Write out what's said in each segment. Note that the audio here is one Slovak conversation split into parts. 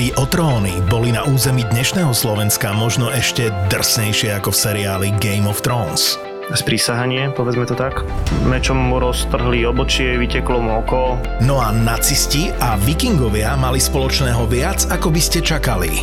Hry o tróny boli na území dnešného Slovenska možno ešte drsnejšie ako v seriáli Game of Thrones sprísahanie, povedzme to tak. Mečom mu roztrhli obočie, vyteklo mu oko. No a nacisti a vikingovia mali spoločného viac, ako by ste čakali.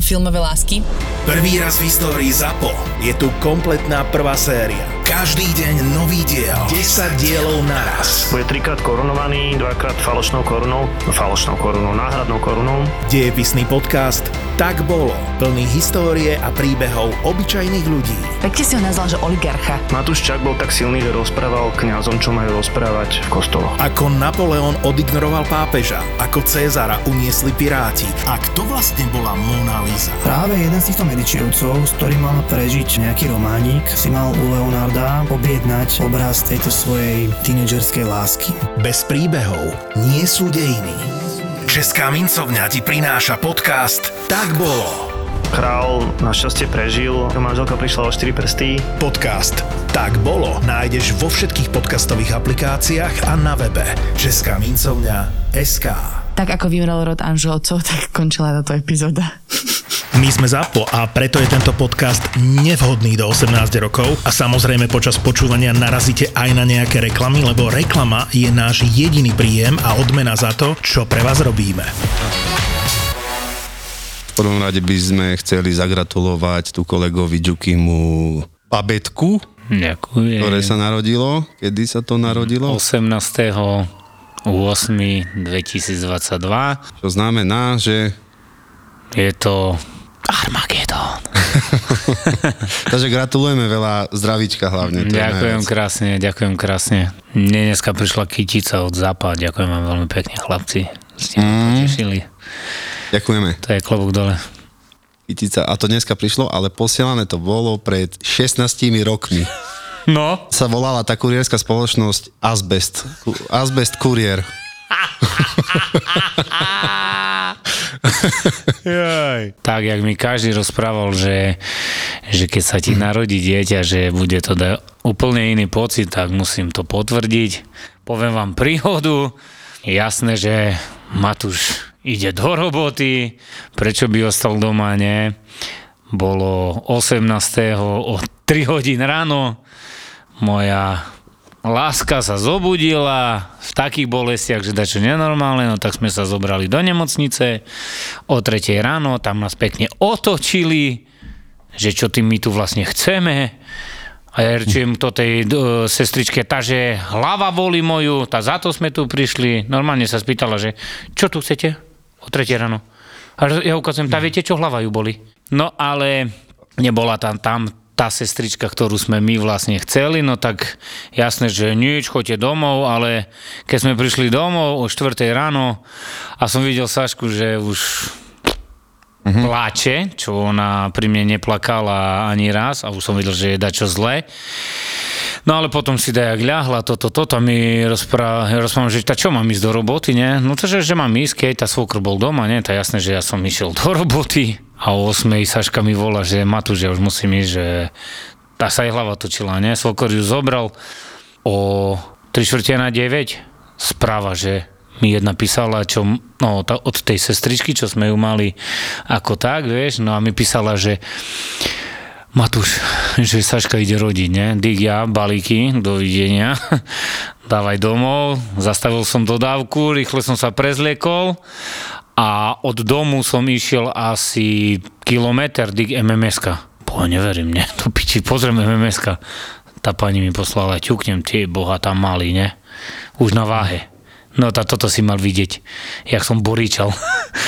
filmové lásky. Prvý raz v histórii ZAPO je tu kompletná prvá séria. Každý deň nový diel. 10 dielov naraz. Bude trikrát korunovaný, dvakrát falošnou korunou, falošnou korunou, náhradnou korunou. Dejepisný podcast Tak bolo. Plný histórie a príbehov obyčajných ľudí. Pekne si ho nazval, že oligarcha. Matúš Čak bol tak silný, že rozprával kňazom, čo majú rozprávať v kostoloch. Ako Napoleon odignoroval pápeža, ako Cezara uniesli piráti a kto vlastne bola Mona Lisa. Práve jeden z týchto medičievcov, s ktorým mal prežiť nejaký románik, si mal u Leonarda objednať obraz tejto svojej tínedžerskej lásky. Bez príbehov nie sú dejiny. Česká mincovňa ti prináša podcast Tak bolo. Král našťastie prežil, manželka prišla o 4 prsty. Podcast Tak bolo nájdeš vo všetkých podcastových aplikáciách a na webe Česká mincovňa SK. Tak ako vymrel rod Anželcov, tak končila táto epizóda. My sme ZAPO a preto je tento podcast nevhodný do 18 rokov a samozrejme počas počúvania narazíte aj na nejaké reklamy, lebo reklama je náš jediný príjem a odmena za to, čo pre vás robíme. V prvom rade by sme chceli zagratulovať tu kolegovi Džukimu babetku, Ďakujem. ktoré sa narodilo. Kedy sa to narodilo? 18. 8. 2022. Čo znamená, že Je to Armagedon. Takže gratulujeme veľa zdravíčka hlavne. Ďakujem krásne, ďakujem krásne. Mne dneska prišla kytica od Západ, ďakujem vám veľmi pekne chlapci. Ste ma potešili. Ďakujeme. To je klobúk dole. Kytica. A to dneska prišlo, ale posielané to bolo pred 16 rokmi. No. Sa volala tá kurierská spoločnosť Asbest. Asbest Kurier. Tak, jak mi každý rozprával, že, že keď sa ti narodí dieťa, že bude to da úplne iný pocit, tak musím to potvrdiť. Poviem vám príhodu. Jasné, že Matúš ide do roboty, prečo by ostal doma, nie? Bolo 18. o 3 hodín ráno. Moja láska sa zobudila v takých bolestiach, že dačo nenormálne, no tak sme sa zobrali do nemocnice o 3 ráno, tam nás pekne otočili, že čo tým my tu vlastne chceme. A ja rečujem to tej uh, sestričke, tá, že hlava boli moju, tá za to sme tu prišli. Normálne sa spýtala, že čo tu chcete? O 3 ráno. A ja ukazujem, tá viete čo, hlava ju boli. No ale nebola tam, tam tá sestrička, ktorú sme my vlastne chceli, no tak jasné, že nič, choďte domov, ale keď sme prišli domov o 4 ráno a som videl Sašku, že už mm-hmm. pláče, čo ona pri mne neplakala ani raz a už som videl, že je dačo zle. No ale potom si dajak ľahla, toto, toto mi rozpráva, rozprávam, že tá čo mám ísť do roboty, nie? No to, že, že mám ísť, keď tá svokr bol doma, nie? To je jasné, že ja som išiel do roboty a o 8 Saška mi volá, že Matúš, ja už musím ísť, že tá sa jej hlava točila, nie? Svokor ju zobral o 3 čtvrte na 9 správa, že mi jedna písala, čo, no, tá, od tej sestričky, čo sme ju mali ako tak, vieš, no a mi písala, že Matúš, že Saška ide rodiť, ne? Dík ja, balíky, dovidenia, dávaj domov, zastavil som dodávku, rýchle som sa prezliekol a od domu som išiel asi kilometr, dík MMS-ka. Po, neverím, ne? Tu piči, pozriem MMS-ka. Tá pani mi poslala, ťuknem, tie boha tam mali, ne? Už na váhe. No tá, toto si mal vidieť, jak som boríčal.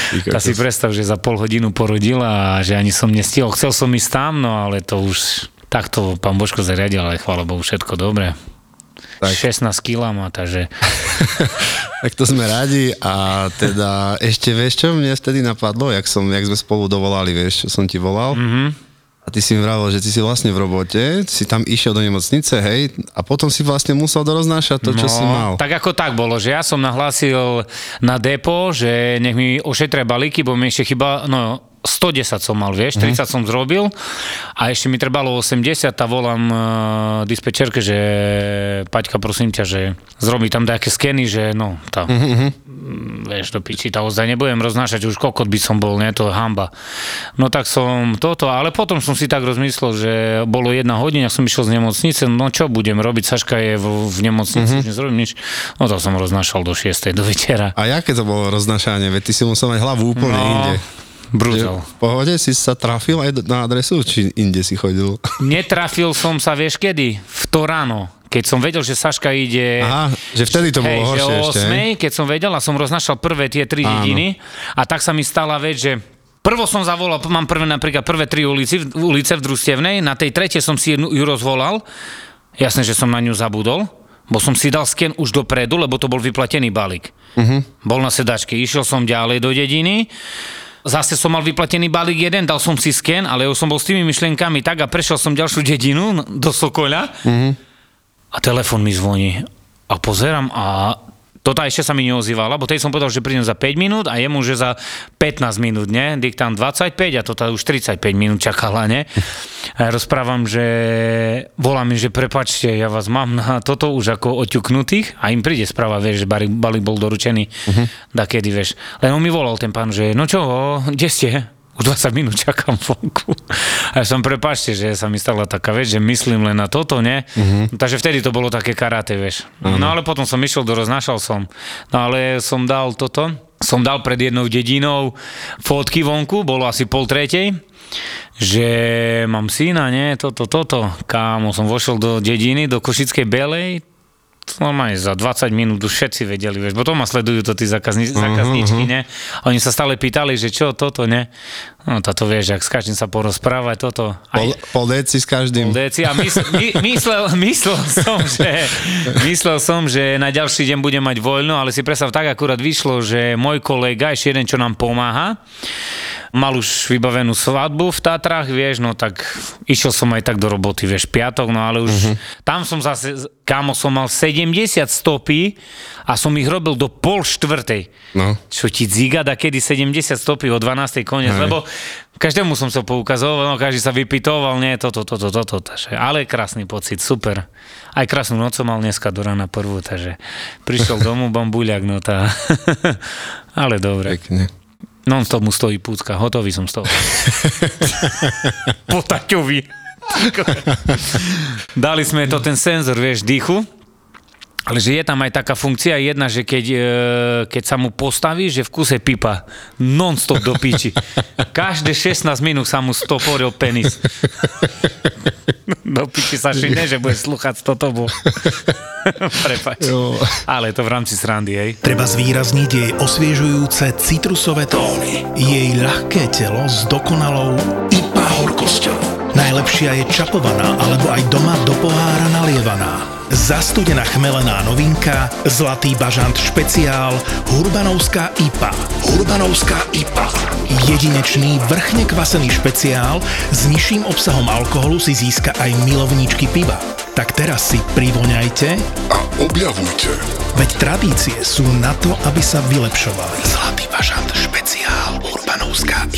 Tá si predstav, že za pol hodinu porodila a že ani som nestihol. Chcel som ísť tam, no ale to už takto pán Božko zariadil, ale chvála Bohu, všetko dobre. Tak. 16 kg má, takže Tak to sme radi a teda ešte vieš čo mne vtedy napadlo, jak, som, jak sme spolu dovolali, vieš, čo som ti volal. Mm-hmm. A ty si mi vravel, že ty si vlastne v robote, si tam išiel do nemocnice, hej, a potom si vlastne musel doroznášať to, čo si mal. Tak ako tak bolo, že ja som nahlásil na depo, že nech mi ošetria balíky, bo mi ešte chyba, no 110 som mal, vieš, 30 som zrobil a ešte mi trebalo 80 a volám uh, dispečerke, že Paťka, prosím ťa, že zrobí tam nejaké skeny, že no, tá, mm, vieš, do piči, tá ozaj nebudem roznášať, už kokot by som bol, nie, to je hamba. No tak som toto, ale potom som si tak rozmyslel, že bolo jedna hodina, som išiel z nemocnice, no čo budem robiť, Saška je v, v nemocnici, už nezrobím nič. No to som roznášal do 6. do večera. A jaké to bolo roznášanie? Veď ty si musel mať hlavu úplne No, inde. Brutál. V pohode si sa trafil aj na adresu, či inde si chodil? Netrafil som sa, vieš kedy? V to ráno. Keď som vedel, že Saška ide... Aha, že vtedy to bolo hej, horšie že o ešte, 8, hej? keď som vedel a som roznašal prvé tie tri Áno. dediny a tak sa mi stala vec, že Prvo som zavolal, mám prvé napríklad prvé tri ulici, ulice v Družstevnej, na tej tretej som si jednu, ju rozvolal, jasné, že som na ňu zabudol, bo som si dal sken už dopredu, lebo to bol vyplatený balík. Uh-huh. Bol na sedačke, išiel som ďalej do dediny, Zase som mal vyplatený balík jeden, dal som si sken, ale už som bol s tými myšlienkami tak a prešiel som ďalšiu dedinu do Sokoľa. A telefon mi zvoní. A pozerám a toto ešte sa mi neozývala, bo tej som povedal, že prídem za 5 minút a jemu, že za 15 minút, ne? Diktám 25 a toto už 35 minút čakala, ne? A ja rozprávam, že volá mi, že prepačte, ja vás mám na toto už ako oťuknutých a im príde správa, vieš, že balík, bol doručený uh-huh. dakedy, vieš. Len on mi volal ten pán, že no čo, kde ste? Už 20 minút čakám vonku. A ja som prepačte, že sa mi stala taká vec, že myslím len na toto, ne? Uh-huh. Takže vtedy to bolo také karate, vieš. Uh-huh. No ale potom som išiel, doroznašal som. No ale som dal toto, som dal pred jednou dedinou fotky vonku, bolo asi pol tretej, že mám syna, nie, toto, toto. Kámo, som vošiel do dediny, do Košickej Belej, normálne za 20 minút už všetci vedeli, vieš, bo to ma sledujú to tí zákazní, zákazníčky, ne? A oni sa stále pýtali, že čo toto, ne? No táto vieš, ak skáčem sa porozprávať, toto. Aj, Pol, pol deci s každým. Deci a mysl, my, myslel, myslel, som, že, myslel som, že na ďalší deň budem mať voľno, ale si predstav, tak akurát vyšlo, že môj kolega, ešte jeden, čo nám pomáha, mal už vybavenú svadbu v Tatrách, vieš, no tak išiel som aj tak do roboty, vieš, piatok, no ale už uh-huh. tam som zase, kámo, som mal 70 stopy a som ich robil do pol štvrtej. No. Čo ti dziga, da kedy 70 stopy o 12. koniec, lebo každému som sa poukazoval, no každý sa vypitoval, nie, toto, toto, toto, takže, ale krásny pocit, super. Aj krásnu noc som mal dneska do rána prvú, takže prišiel domov bambuľak, no tá, ale dobre. Pekne. Non stop mu stojí púcka, hotový som z toho. po Taťovi. Dali sme to ten senzor, vieš, dýchu, ale že je tam aj taká funkcia jedna, že keď, e, keď sa mu postaví, že v kuse pipa non-stop do piči. Každé 16 minút sa mu stoporil penis. Do piči sa šine, že bude sluchať toto bol. Prepač. Jo. Ale to v rámci srandy, hej. Treba zvýrazniť jej osviežujúce citrusové tóny. Jej ľahké telo s dokonalou IPA horkosťou. Najlepšia je čapovaná alebo aj doma do pohára nalievaná. Zastudená chmelená novinka, Zlatý bažant špeciál, Hurbanovská IPA. Hurbanovská IPA. Jedinečný vrchne kvasený špeciál s nižším obsahom alkoholu si získa aj milovníčky piva. Tak teraz si privoňajte a objavujte. Veď tradície sú na to, aby sa vylepšovali. Zlatý bažant špeciál Urbanovská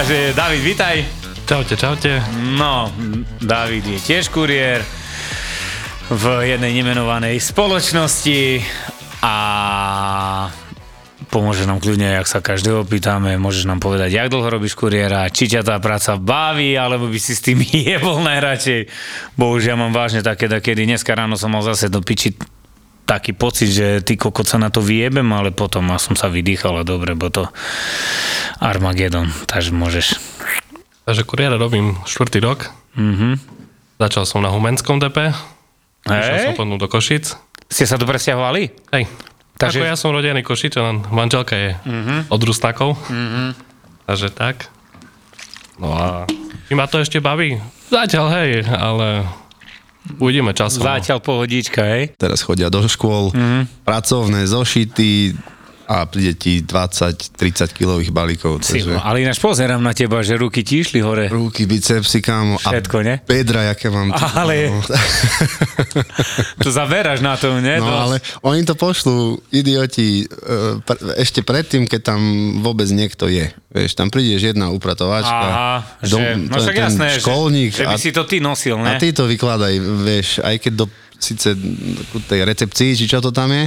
Takže David, vitaj. Čaute, čaute. No, David je tiež kuriér v jednej nemenovanej spoločnosti a pomôže nám kľudne, ak sa každého pýtame, môžeš nám povedať, jak dlho robíš kuriéra, či ťa tá práca baví, alebo by si s tým jebol najradšej. Bohužiaľ mám vážne také, kedy dneska ráno som mal zase do piči taký pocit, že ty kokot sa na to vyjebem, ale potom a som sa vydýchal a dobre, bo to Armageddon, takže môžeš. Takže kuriéra robím štvrtý rok. Mhm. Začal som na Humenskom DP, išiel som potom do Košic. ste sa tu presťahovali? Hej. Takže-. Ako ja som rodený Košičan, manželka je Mhm. od Rusnákov. Takže tak. No a či ma to ešte baví? Zatiaľ hej, ale uvidíme časom. Zatiaľ pohodička, hej? Teraz chodia do škôl, pracovné zošity a príde ti 20-30 kilových balíkov. Si, Takže... ale ináč pozerám na teba, že ruky ti išli hore. Ruky, bicepsy, kámo. Všetko, a ne? bedra, jaké mám. tu, Ale- no. To zaveráš na to, ne? No ale oni to pošlú, idioti, e, ešte predtým, keď tam vôbec niekto je. Vieš, tam prídeš jedna upratovačka, Aha, že, dom- no ten jasné, školník že, že by a, si to ty nosil, a ne? ty to vykladaj, vieš, aj keď do síce ku tej recepcii, či čo to tam je,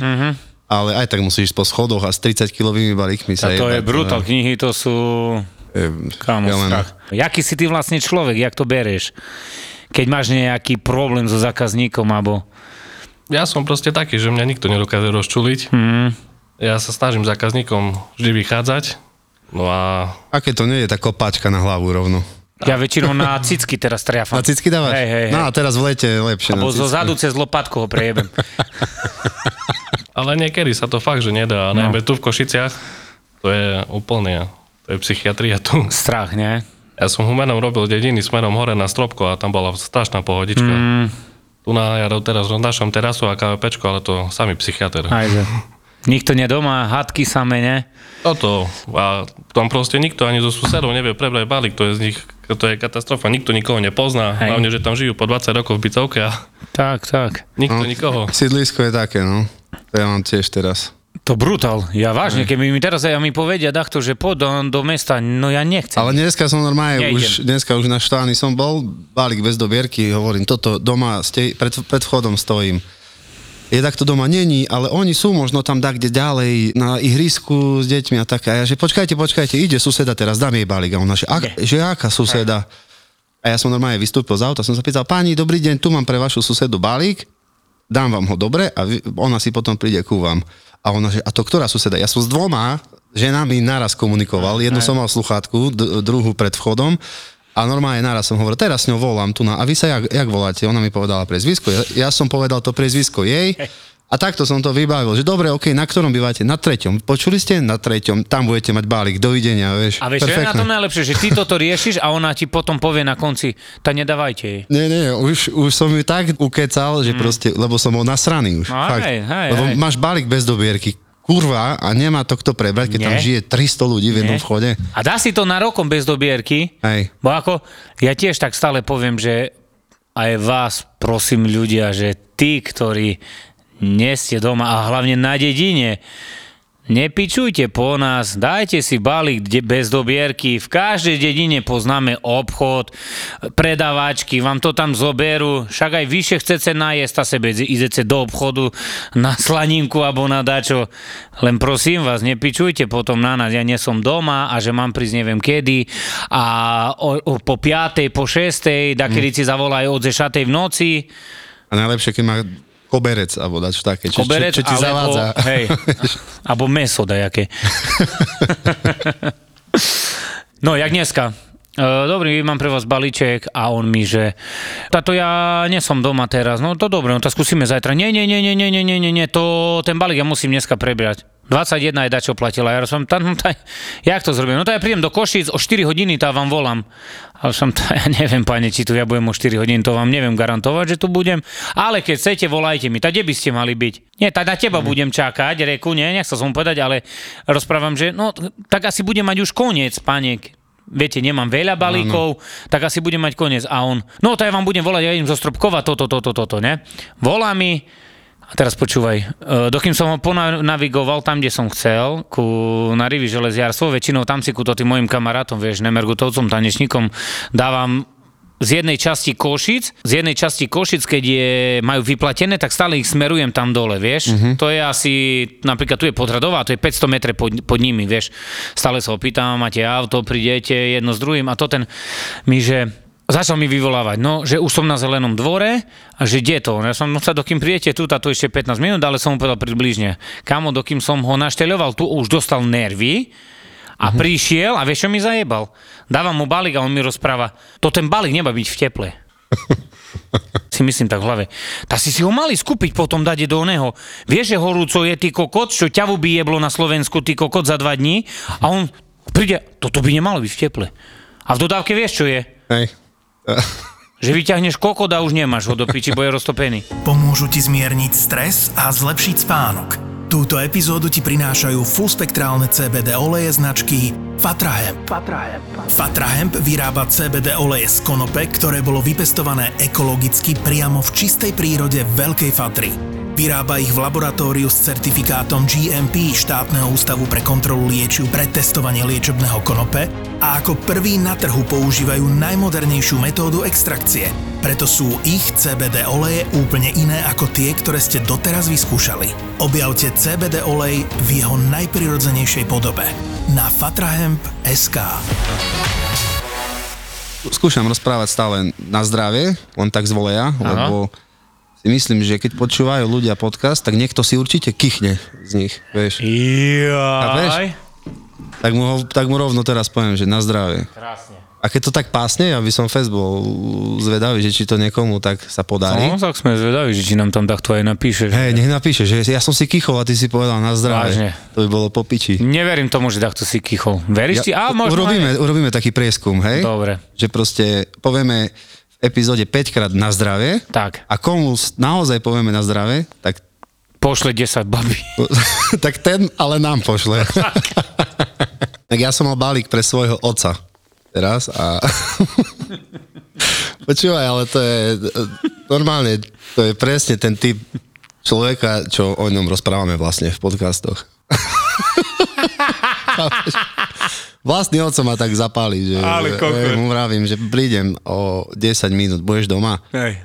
ale aj tak musíš ísť po schodoch a s 30 kilovými balíkmi sa. A to je brutál, knihy to sú... Kámo, šialené. strach. Jaký si ty vlastne človek, jak to bereš? Keď máš nejaký problém so zákazníkom, alebo... Ja som proste taký, že mňa nikto nedokáže rozčuliť. Hmm. Ja sa snažím zákazníkom vždy vychádzať. No a Aké to nie je tá kopáčka na hlavu rovno. Ja väčšinou na cicky teraz triafam. Na cicky dávaš? Hej, hej, hej. No a teraz v lete je lepšie Alebo na zo zadu cez lopatku ho prejebem. Ale niekedy sa to fakt, že nedá. No. Najmä tu v Košiciach, to je úplne, to je psychiatria tu. Strach, ne? Ja som humenom robil dediny smerom hore na Stropko a tam bola strašná pohodička. Mm. Tu na, ja teraz roznášam terasu a KVPčko, ale to samý psychiatr. Ajde. Nikto nie doma, hadky samé, ne? Toto. A tam proste nikto ani zo susedov nevie prebrať balík, to je z nich, to je katastrofa. Nikto nikoho nepozná, Hej. hlavne, že tam žijú po 20 rokov v bytovke a Tak, tak. nikto nikoho. Sídlisko je také, no. To ja mám tiež teraz. To brutál. Ja vážne, keby mi teraz aj mi povedia takto, že poď do, do mesta, no ja nechcem. Ale dneska som normálne, Nejdem. už, dneska už naštvaný som bol, balík bez dobierky, hovorím, toto doma, stej, pred, pred vchodom stojím. Je takto doma není, ale oni sú možno tam tak, kde ďalej, na ihrisku s deťmi a tak. A ja, že počkajte, počkajte, ide suseda teraz, dám jej balík. A ona, že, ak, že aká suseda? A ja som normálne vystúpil z auta, som sa pýtal, pani, dobrý deň, tu mám pre vašu susedu balík, dám vám ho dobre a vy, ona si potom príde ku vám. A ona, že, a to ktorá suseda? Ja som s dvoma ženami naraz komunikoval, jednu som mal v sluchátku, d- druhú pred vchodom a normálne naraz som hovoril, teraz s ňou volám tu na, a vy sa jak, jak voláte? Ona mi povedala prezvisko, ja, ja som povedal to prezvisko jej a takto som to vybavil, že dobre, ok, na ktorom bývate? Na treťom. Počuli ste? Na treťom. Tam budete mať balík. Dovidenia, vieš. A vieš, čo je na tom najlepšie, že ty toto riešiš a ona ti potom povie na konci, tak nedávajte jej. Nie, nie, už, už som ju tak ukecal, že proste, lebo som bol nasraný už. Mm. No, fakt. hej, hej, lebo hej. máš balík bez dobierky, kurva, a nemá to kto prebrať, keď Nie. tam žije 300 ľudí v jednom Nie. vchode. A dá si to na rokom bez dobierky, Hej. bo ako, ja tiež tak stále poviem, že aj vás prosím ľudia, že tí, ktorí nie ste doma a hlavne na dedine, Nepičujte po nás, dajte si balík bez dobierky. V každej dedine poznáme obchod, predavačky, vám to tam zoberú. Však aj vyššie chcete najesť a sebe idete do obchodu na slaninku alebo na dačo. Len prosím vás, nepičujte potom na nás. Ja nie som doma a že mám prísť neviem kedy a o, o, po 5. po 6. da kedy si zavolajú od 10. v noci. A najlepšie, keď má koberec alebo dač také. Či, koberec, čo, čo ti alebo, zavádza. Hej, alebo meso dajaké. no, jak dneska. E, dobrý, mám pre vás balíček a on mi, že táto ja nie som doma teraz, no to dobre, no to skúsime zajtra. Nie, nie, nie, nie, nie, nie, nie, nie, to ten balík ja musím dneska prebrať. 21 je dačo platila. Ja som tam, no, taj, jak to zrobím? No to ja prídem do Košic, o 4 hodiny tá vám volám. Ale som to, ja neviem, pane, či tu ja budem o 4 hodín, to vám neviem garantovať, že tu budem. Ale keď chcete, volajte mi. Tak kde by ste mali byť? Nie, tak na teba budem čakať, reku, nie, nechcel som povedať, ale rozprávam, že no, tak asi budem mať už koniec, pane. Viete, nemám veľa balíkov, tak asi budem mať koniec. A on, no to ja vám budem volať, ja idem zo Stropkova, toto, toto, toto, ne? Volá mi, a teraz počúvaj, e, dokým som ho ponavigoval tam, kde som chcel, ku, na Rivi železiarstvo, väčšinou tam si ku to tým mojim kamarátom, vieš, nemergutovcom, tanečníkom, dávam z jednej časti Košic, z jednej časti Košic, keď je, majú vyplatené, tak stále ich smerujem tam dole, vieš. Mm-hmm. To je asi, napríklad tu je Podradová, to je 500 metrov pod, pod nimi, vieš. Stále sa ho pýtam, máte auto, prídete jedno s druhým a to ten mi, že Začal mi vyvolávať, no, že už som na zelenom dvore a že kde to? Ja som, no sa dokým prijete tu, táto ešte 15 minút, ale som mu povedal približne. Kamo, dokým som ho našteľoval, tu už dostal nervy a Mhm. prišiel a vieš, čo mi zajebal? Dávam mu balík a on mi rozpráva, to ten balík nemá byť v teple. si myslím tak v hlave. Tak si si ho mali skúpiť potom dať do oného. Vieš, že horúco je ty kokot, čo ťavu by jeblo na Slovensku ty kokot za dva dní a on príde, toto by nemalo byť v teple. A v dodávke vieš, čo je? Hej. Že vyťahneš kokot a už nemáš ho do piči, bo je roztopený. Pomôžu ti zmierniť stres a zlepšiť spánok. Túto epizódu ti prinášajú fullspektrálne CBD oleje značky Fatrahemp. Fatrahemp vyrába CBD oleje z konope, ktoré bolo vypestované ekologicky priamo v čistej prírode Veľkej Fatry. Vyrába ich v laboratóriu s certifikátom GMP štátneho ústavu pre kontrolu liečiv pre testovanie liečebného konope a ako prvý na trhu používajú najmodernejšiu metódu extrakcie. Preto sú ich CBD oleje úplne iné ako tie, ktoré ste doteraz vyskúšali. Objavte CBD olej v jeho najprirodzenejšej podobe na fatrahemp.sk Skúšam rozprávať stále na zdravie, len tak z voleja, lebo si myslím, že keď počúvajú ľudia podcast, tak niekto si určite kichne z nich, vieš. Jaj. Tak mu, ho- tak mu rovno teraz poviem, že na zdravie. Krásne. A keď to tak pásne, ja by som fest bol zvedavý, že či to niekomu tak sa podarí. No, tak sme zvedaví, že či nám tam takto aj napíšeš. Hej, nech napíše, že ja som si kichol a ty si povedal na zdravie. Vážne. To by bolo po piči. Neverím tomu, že takto si kichol. Veríš ti? A možno urobíme, aj. urobíme taký prieskum, hej? Dobre. Že proste povieme epizóde 5 krát na zdravie Tak, a komu naozaj povieme na zdravie, tak, pošle 10 babí. tak ten ale nám pošle. tak ja som mal balík pre svojho oca teraz a počúvaj, ale to je normálne, to je presne ten typ človeka, čo o ňom rozprávame vlastne v podcastoch. Vlastný oco ma tak zapáli, že Ale hej, mu vravím, že prídem o 10 minút, budeš doma? Hej.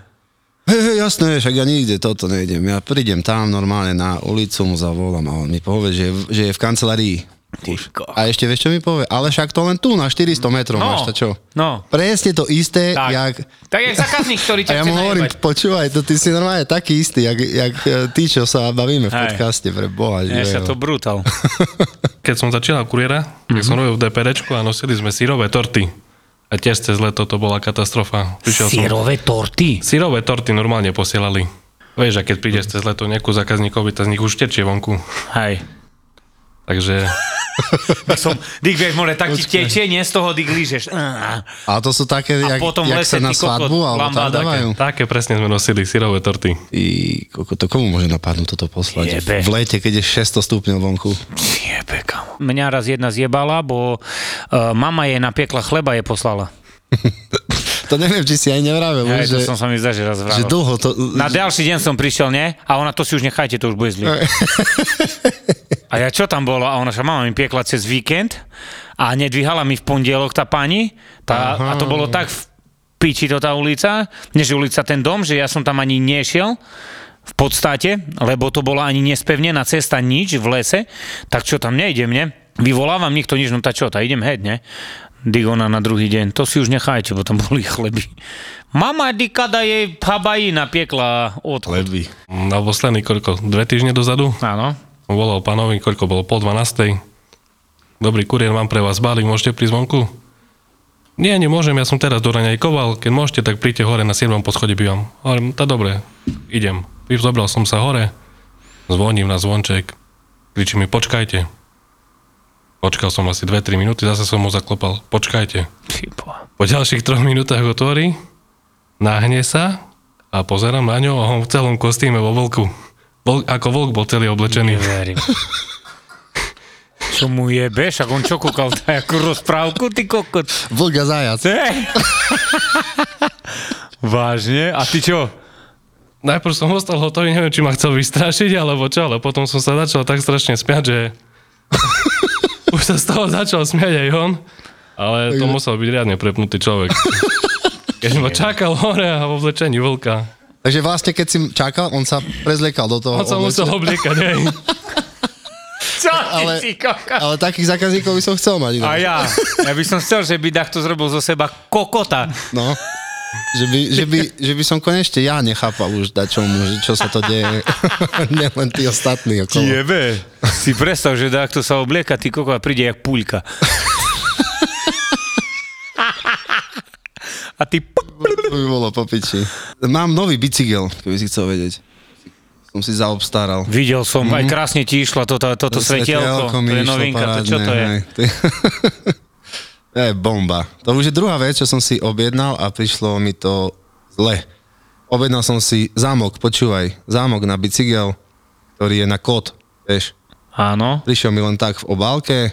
Hej, hej, jasné, však ja nikde toto nejdem. Ja prídem tam normálne na ulicu, mu zavolám a on mi povie, že, je- že je v kancelárii. Už. A ešte vieš, čo mi povie? Ale však to len tu, na 400 metrov No, máš to čo? no. Presne to isté, Tak. jak... Tak jak zákazník, ktorý ťa A ja mu hovorím, najebať. počúvaj, to ty si normálne taký istý, jak, jak e, ty, čo sa bavíme v Hej. podcaste, pre boha. Je že sa to brutál. Keď som začínal kuriéra, mm-hmm. tak som robil v DPDčku a nosili sme sírové torty. A tiež cez leto to bola katastrofa. Prišiel som... Sírové torty. Sírové torty normálne posielali. Vieš, a keď prídeš cez leto nejakú zákazníkovi, tak z nich už tečie vonku. Hej. Takže Tak som, Dick, vieš, more, tak ti tečie, nie z toho Dick lížeš. A to sú také, A jak, potom v jak sa na svadbu, alebo tam dávajú. také presne sme nosili sírové torty. I, koko, to komu môže napadnúť toto poslať? Jebe. V lete, keď je 600 stupňov vonku. Jebe, kamo. Mňa raz jedna zjebala, bo uh, mama jej napiekla chleba, je poslala. To neviem, či si aj nevravel, to že, som sa mi zdá, že raz že vravel. dlho to... Na ďalší deň som prišiel, nie? A ona, to si už nechajte, to už bude zlý. A ja čo tam bolo? A ona, že mama mi piekla cez víkend a nedvíhala mi v pondelok tá pani. Tá, a to bolo tak v piči to tá ulica, než ulica ten dom, že ja som tam ani nešiel v podstate, lebo to bola ani nespevnená cesta, nič v lese, tak čo tam nejdem, ne? Vyvolávam nikto nič, no tá čo, tá idem heď, ne? Digona na druhý deň, to si už nechajte, bo tam boli chleby. Mama dikada jej habají napiekla od... Leby. Na posledný koľko? Dve týždne dozadu? Áno. Volal pánovi, koľko bolo? Pol dvanástej. Dobrý kuriér, mám pre vás balík, môžete prísť vonku? Nie, nemôžem, ja som teraz do raňajkoval, keď môžete, tak príďte hore na 7. poschodí bývam. Hovorím, tá dobre, idem. Zobral som sa hore, zvoním na zvonček, kričí mi, počkajte. Počkal som asi 2-3 minúty, zase som mu zaklopal, počkajte. Po ďalších troch minútach otvorí, náhne sa a pozerám na ňo a on v celom kostýme vo vlku. Vol, ako vlk bol celý oblečený. Neverím. Čo mu jebe? Však on čo kúkal takú rozprávku, ty kokot? Vlk a zajac. Vážne? A ty čo? Najprv som ostal hotový, neviem, či ma chcel vystrašiť, alebo čo, ale potom som sa začal tak strašne smiať, že už sa z toho začal smiať aj on, ale to musel byť riadne prepnutý človek. Keď ma čakal hore a vo vlečení vlka. Takže vlastne, keď si čakal, on sa prezliekal do toho. On sa musel obliekať, hej. Čo Ale, si kokot? ale takých zákazníkov by som chcel mať. A ja? Ja by som chcel, že by takto zrobil zo seba kokota. No. Že by, že, by, že by som konečne ja nechápal už dať čomu, že čo sa to deje. Nielen tí ostatní okolo. Jebe. Si predstav, že takto sa oblieka, ty kokot a príde jak puľka. A ty... To by bolo po piči. Mám nový bicykel, keby si chcel vedieť. Som si zaobstaral. Videl som, aj krásne ti išlo toto, toto svetielko. To je novinka, to čo to je? To je- To je bomba. To už je druhá vec, čo som si objednal a prišlo mi to zle. Objednal som si zámok, počúvaj, zámok na bicykel, ktorý je na kód, vieš. Áno. Prišiel mi len tak v obálke,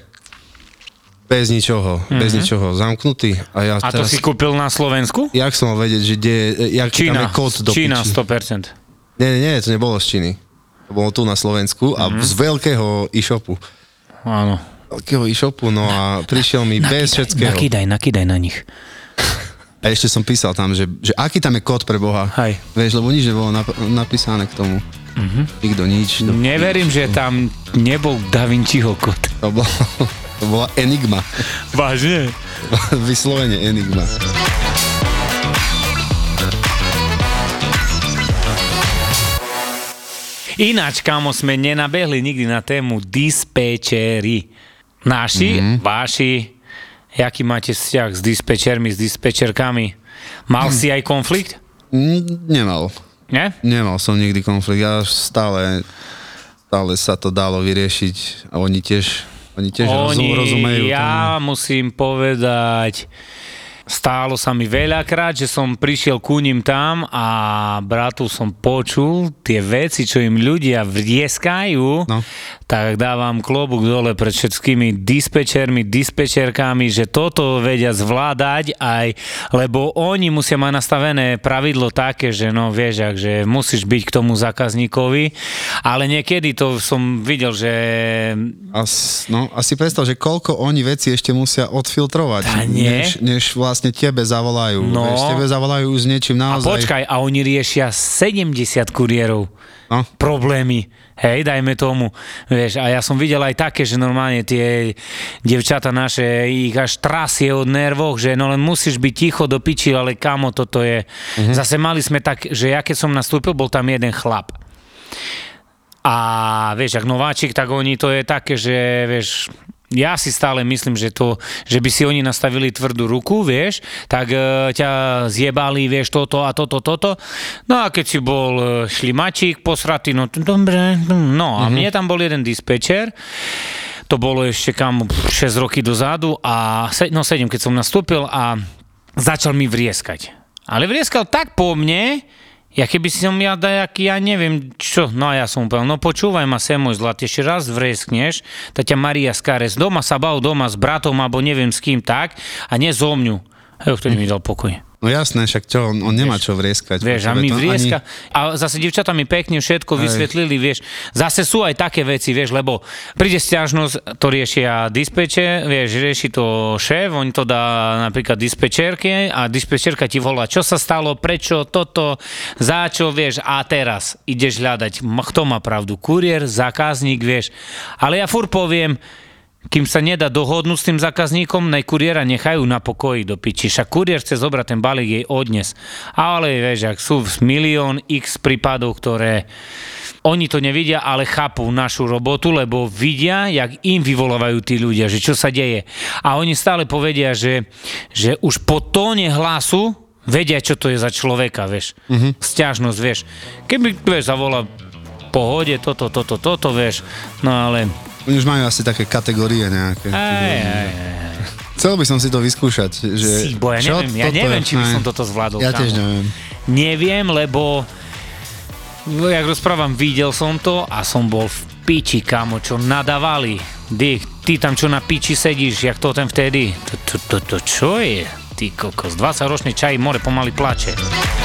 bez ničoho, mm-hmm. bez ničoho, zamknutý. A ja A to teraz, si kúpil na Slovensku? jak som mal vedieť, že kde, jak tam je Čína, kód do Čína piči. 100%. Nie, nie, nie, to nebolo z Číny. To bolo tu na Slovensku a Mhm. z veľkého e-shopu. Áno. Veľkého e-shopu, no a prišiel mi bez všetkého. Nakýdaj, nakýdaj na nich. A ešte som písal tam, že, že aký tam je kód pre Boha. Hej. Vieš, lebo nič nebolo nap- napísané k tomu. Mm-hmm. Nikto nič. Neverím, že tam nebol Da Vinciho kód. to, bolo, to bola enigma. Vážne? Vyslovene enigma. Ináč, kámo, sme nenabehli nikdy na tému dispečery. Naši, mm-hmm. váši, jaký máte vzťah s dispečermi, s dispečerkami? Mal si aj konflikt? Mm, nemal. Nie? Nemal som nikdy konflikt. Ja stále, stále sa to dalo vyriešiť a oni tiež, oni tiež rozum, rozumejú ja musím povedať, stálo sa mi veľakrát, že som prišiel ku ním tam a bratu som počul tie veci, čo im ľudia vrieskajú, No. Tak dávam klobúk dole pred všetkými dispečermi, dispečerkami, že toto vedia zvládať aj, lebo oni musia mať nastavené pravidlo také, že no vieš, ak, že musíš byť k tomu zákazníkovi, ale niekedy to som videl, že As, no, asi predstav, že koľko oni veci ešte musia odfiltrovať, Tá nie. než, než vlastne tebe zavolajú. No. Vieš, tebe zavolajú s niečím A naozaj. počkaj, a oni riešia 70 kuriérov No. problémy. Hej, dajme tomu. Vieš, a ja som videl aj také, že normálne tie devčata naše, ich až trasie od nervoch, že no len musíš byť ticho do piči, ale kamo, toto je. Mhm. Zase mali sme tak, že ja keď som nastúpil, bol tam jeden chlap. A vieš, ak nováčik, tak oni to je také, že vieš, ja si stále myslím, že to, že by si oni nastavili tvrdú ruku, vieš, tak e, ťa zjebali, vieš, toto a toto, toto. No a keď si bol e, šlimačík posratý, no dobre, no a mne tam bol jeden dispečer, to bolo ešte kam 6 roky dozadu a no 7, keď som nastúpil a začal mi vrieskať. Ale vrieskal tak po mne, ja keby som ja dajaký, ja neviem čo, no a ja som úplne, no počúvaj ma sem môj zlat, ešte raz vreskneš, tá ťa Maria Skares, doma sa bav doma s bratom, alebo neviem s kým tak, a nie zo mňu. Hej, vtedy mi dal pokoj. No jasné, však čo, on, on nemá čo vrieskať. Vieš, a to vrieska. A zase divčata mi pekne všetko vysvetlili, vieš. Zase sú aj také veci, vieš, lebo príde stiažnosť, to riešia dispeče, vieš, rieši to šéf, on to dá napríklad dispečerke a dispečerka ti volá, čo sa stalo, prečo, toto, za čo, vieš, a teraz ideš hľadať, kto má pravdu, kuriér, zákazník, vieš. Ale ja fur poviem, kým sa nedá dohodnúť s tým zákazníkom, naj kuriéra nechajú na pokoji do piči. Však kuriér chce zobrať ten balík jej odnes. Ale vieš, ak sú milión x prípadov, ktoré oni to nevidia, ale chápu našu robotu, lebo vidia, jak im vyvolávajú tí ľudia, že čo sa deje. A oni stále povedia, že, že už po tóne hlasu vedia, čo to je za človeka, vieš. Mm-hmm. Sťažnosť, vieš. Keby, vieš, zavolá pohode, toto, toto, toto, vieš. No ale... Oni už majú asi také kategórie nejaké. Aj, aj, aj. Chcel by som si to vyskúšať. Že Si, bo ja čo neviem, ja neviem, je? či by som toto zvládol. Ja tiež neviem. Neviem, lebo no, jak rozprávam, videl som to a som bol v piči, kamo, čo nadávali. Dick, ty tam čo na piči sedíš, jak to ten vtedy? To, to, to, to čo je? Ty kokos, 20 ročný čaj, more pomaly plače.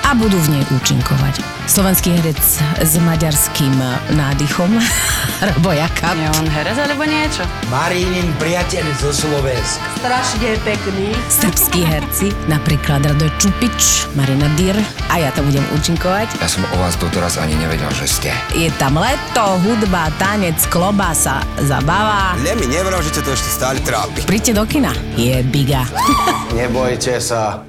A budú v nej účinkovať. Slovenský herec s maďarským nádychom, Robo Jakab. Je on herec alebo niečo? Marínin priateľ zo Slovenska. Strašne pekný. Srbskí herci, napríklad Radoj Čupič, Marina Dyr a ja to budem účinkovať. Ja som o vás doteraz ani nevedel, že ste. Je tam leto, hudba, tanec, klobása, zabava. Ne mi nevral, že to ešte stále trápi. Príďte do kina, je biga. Nebojte sa,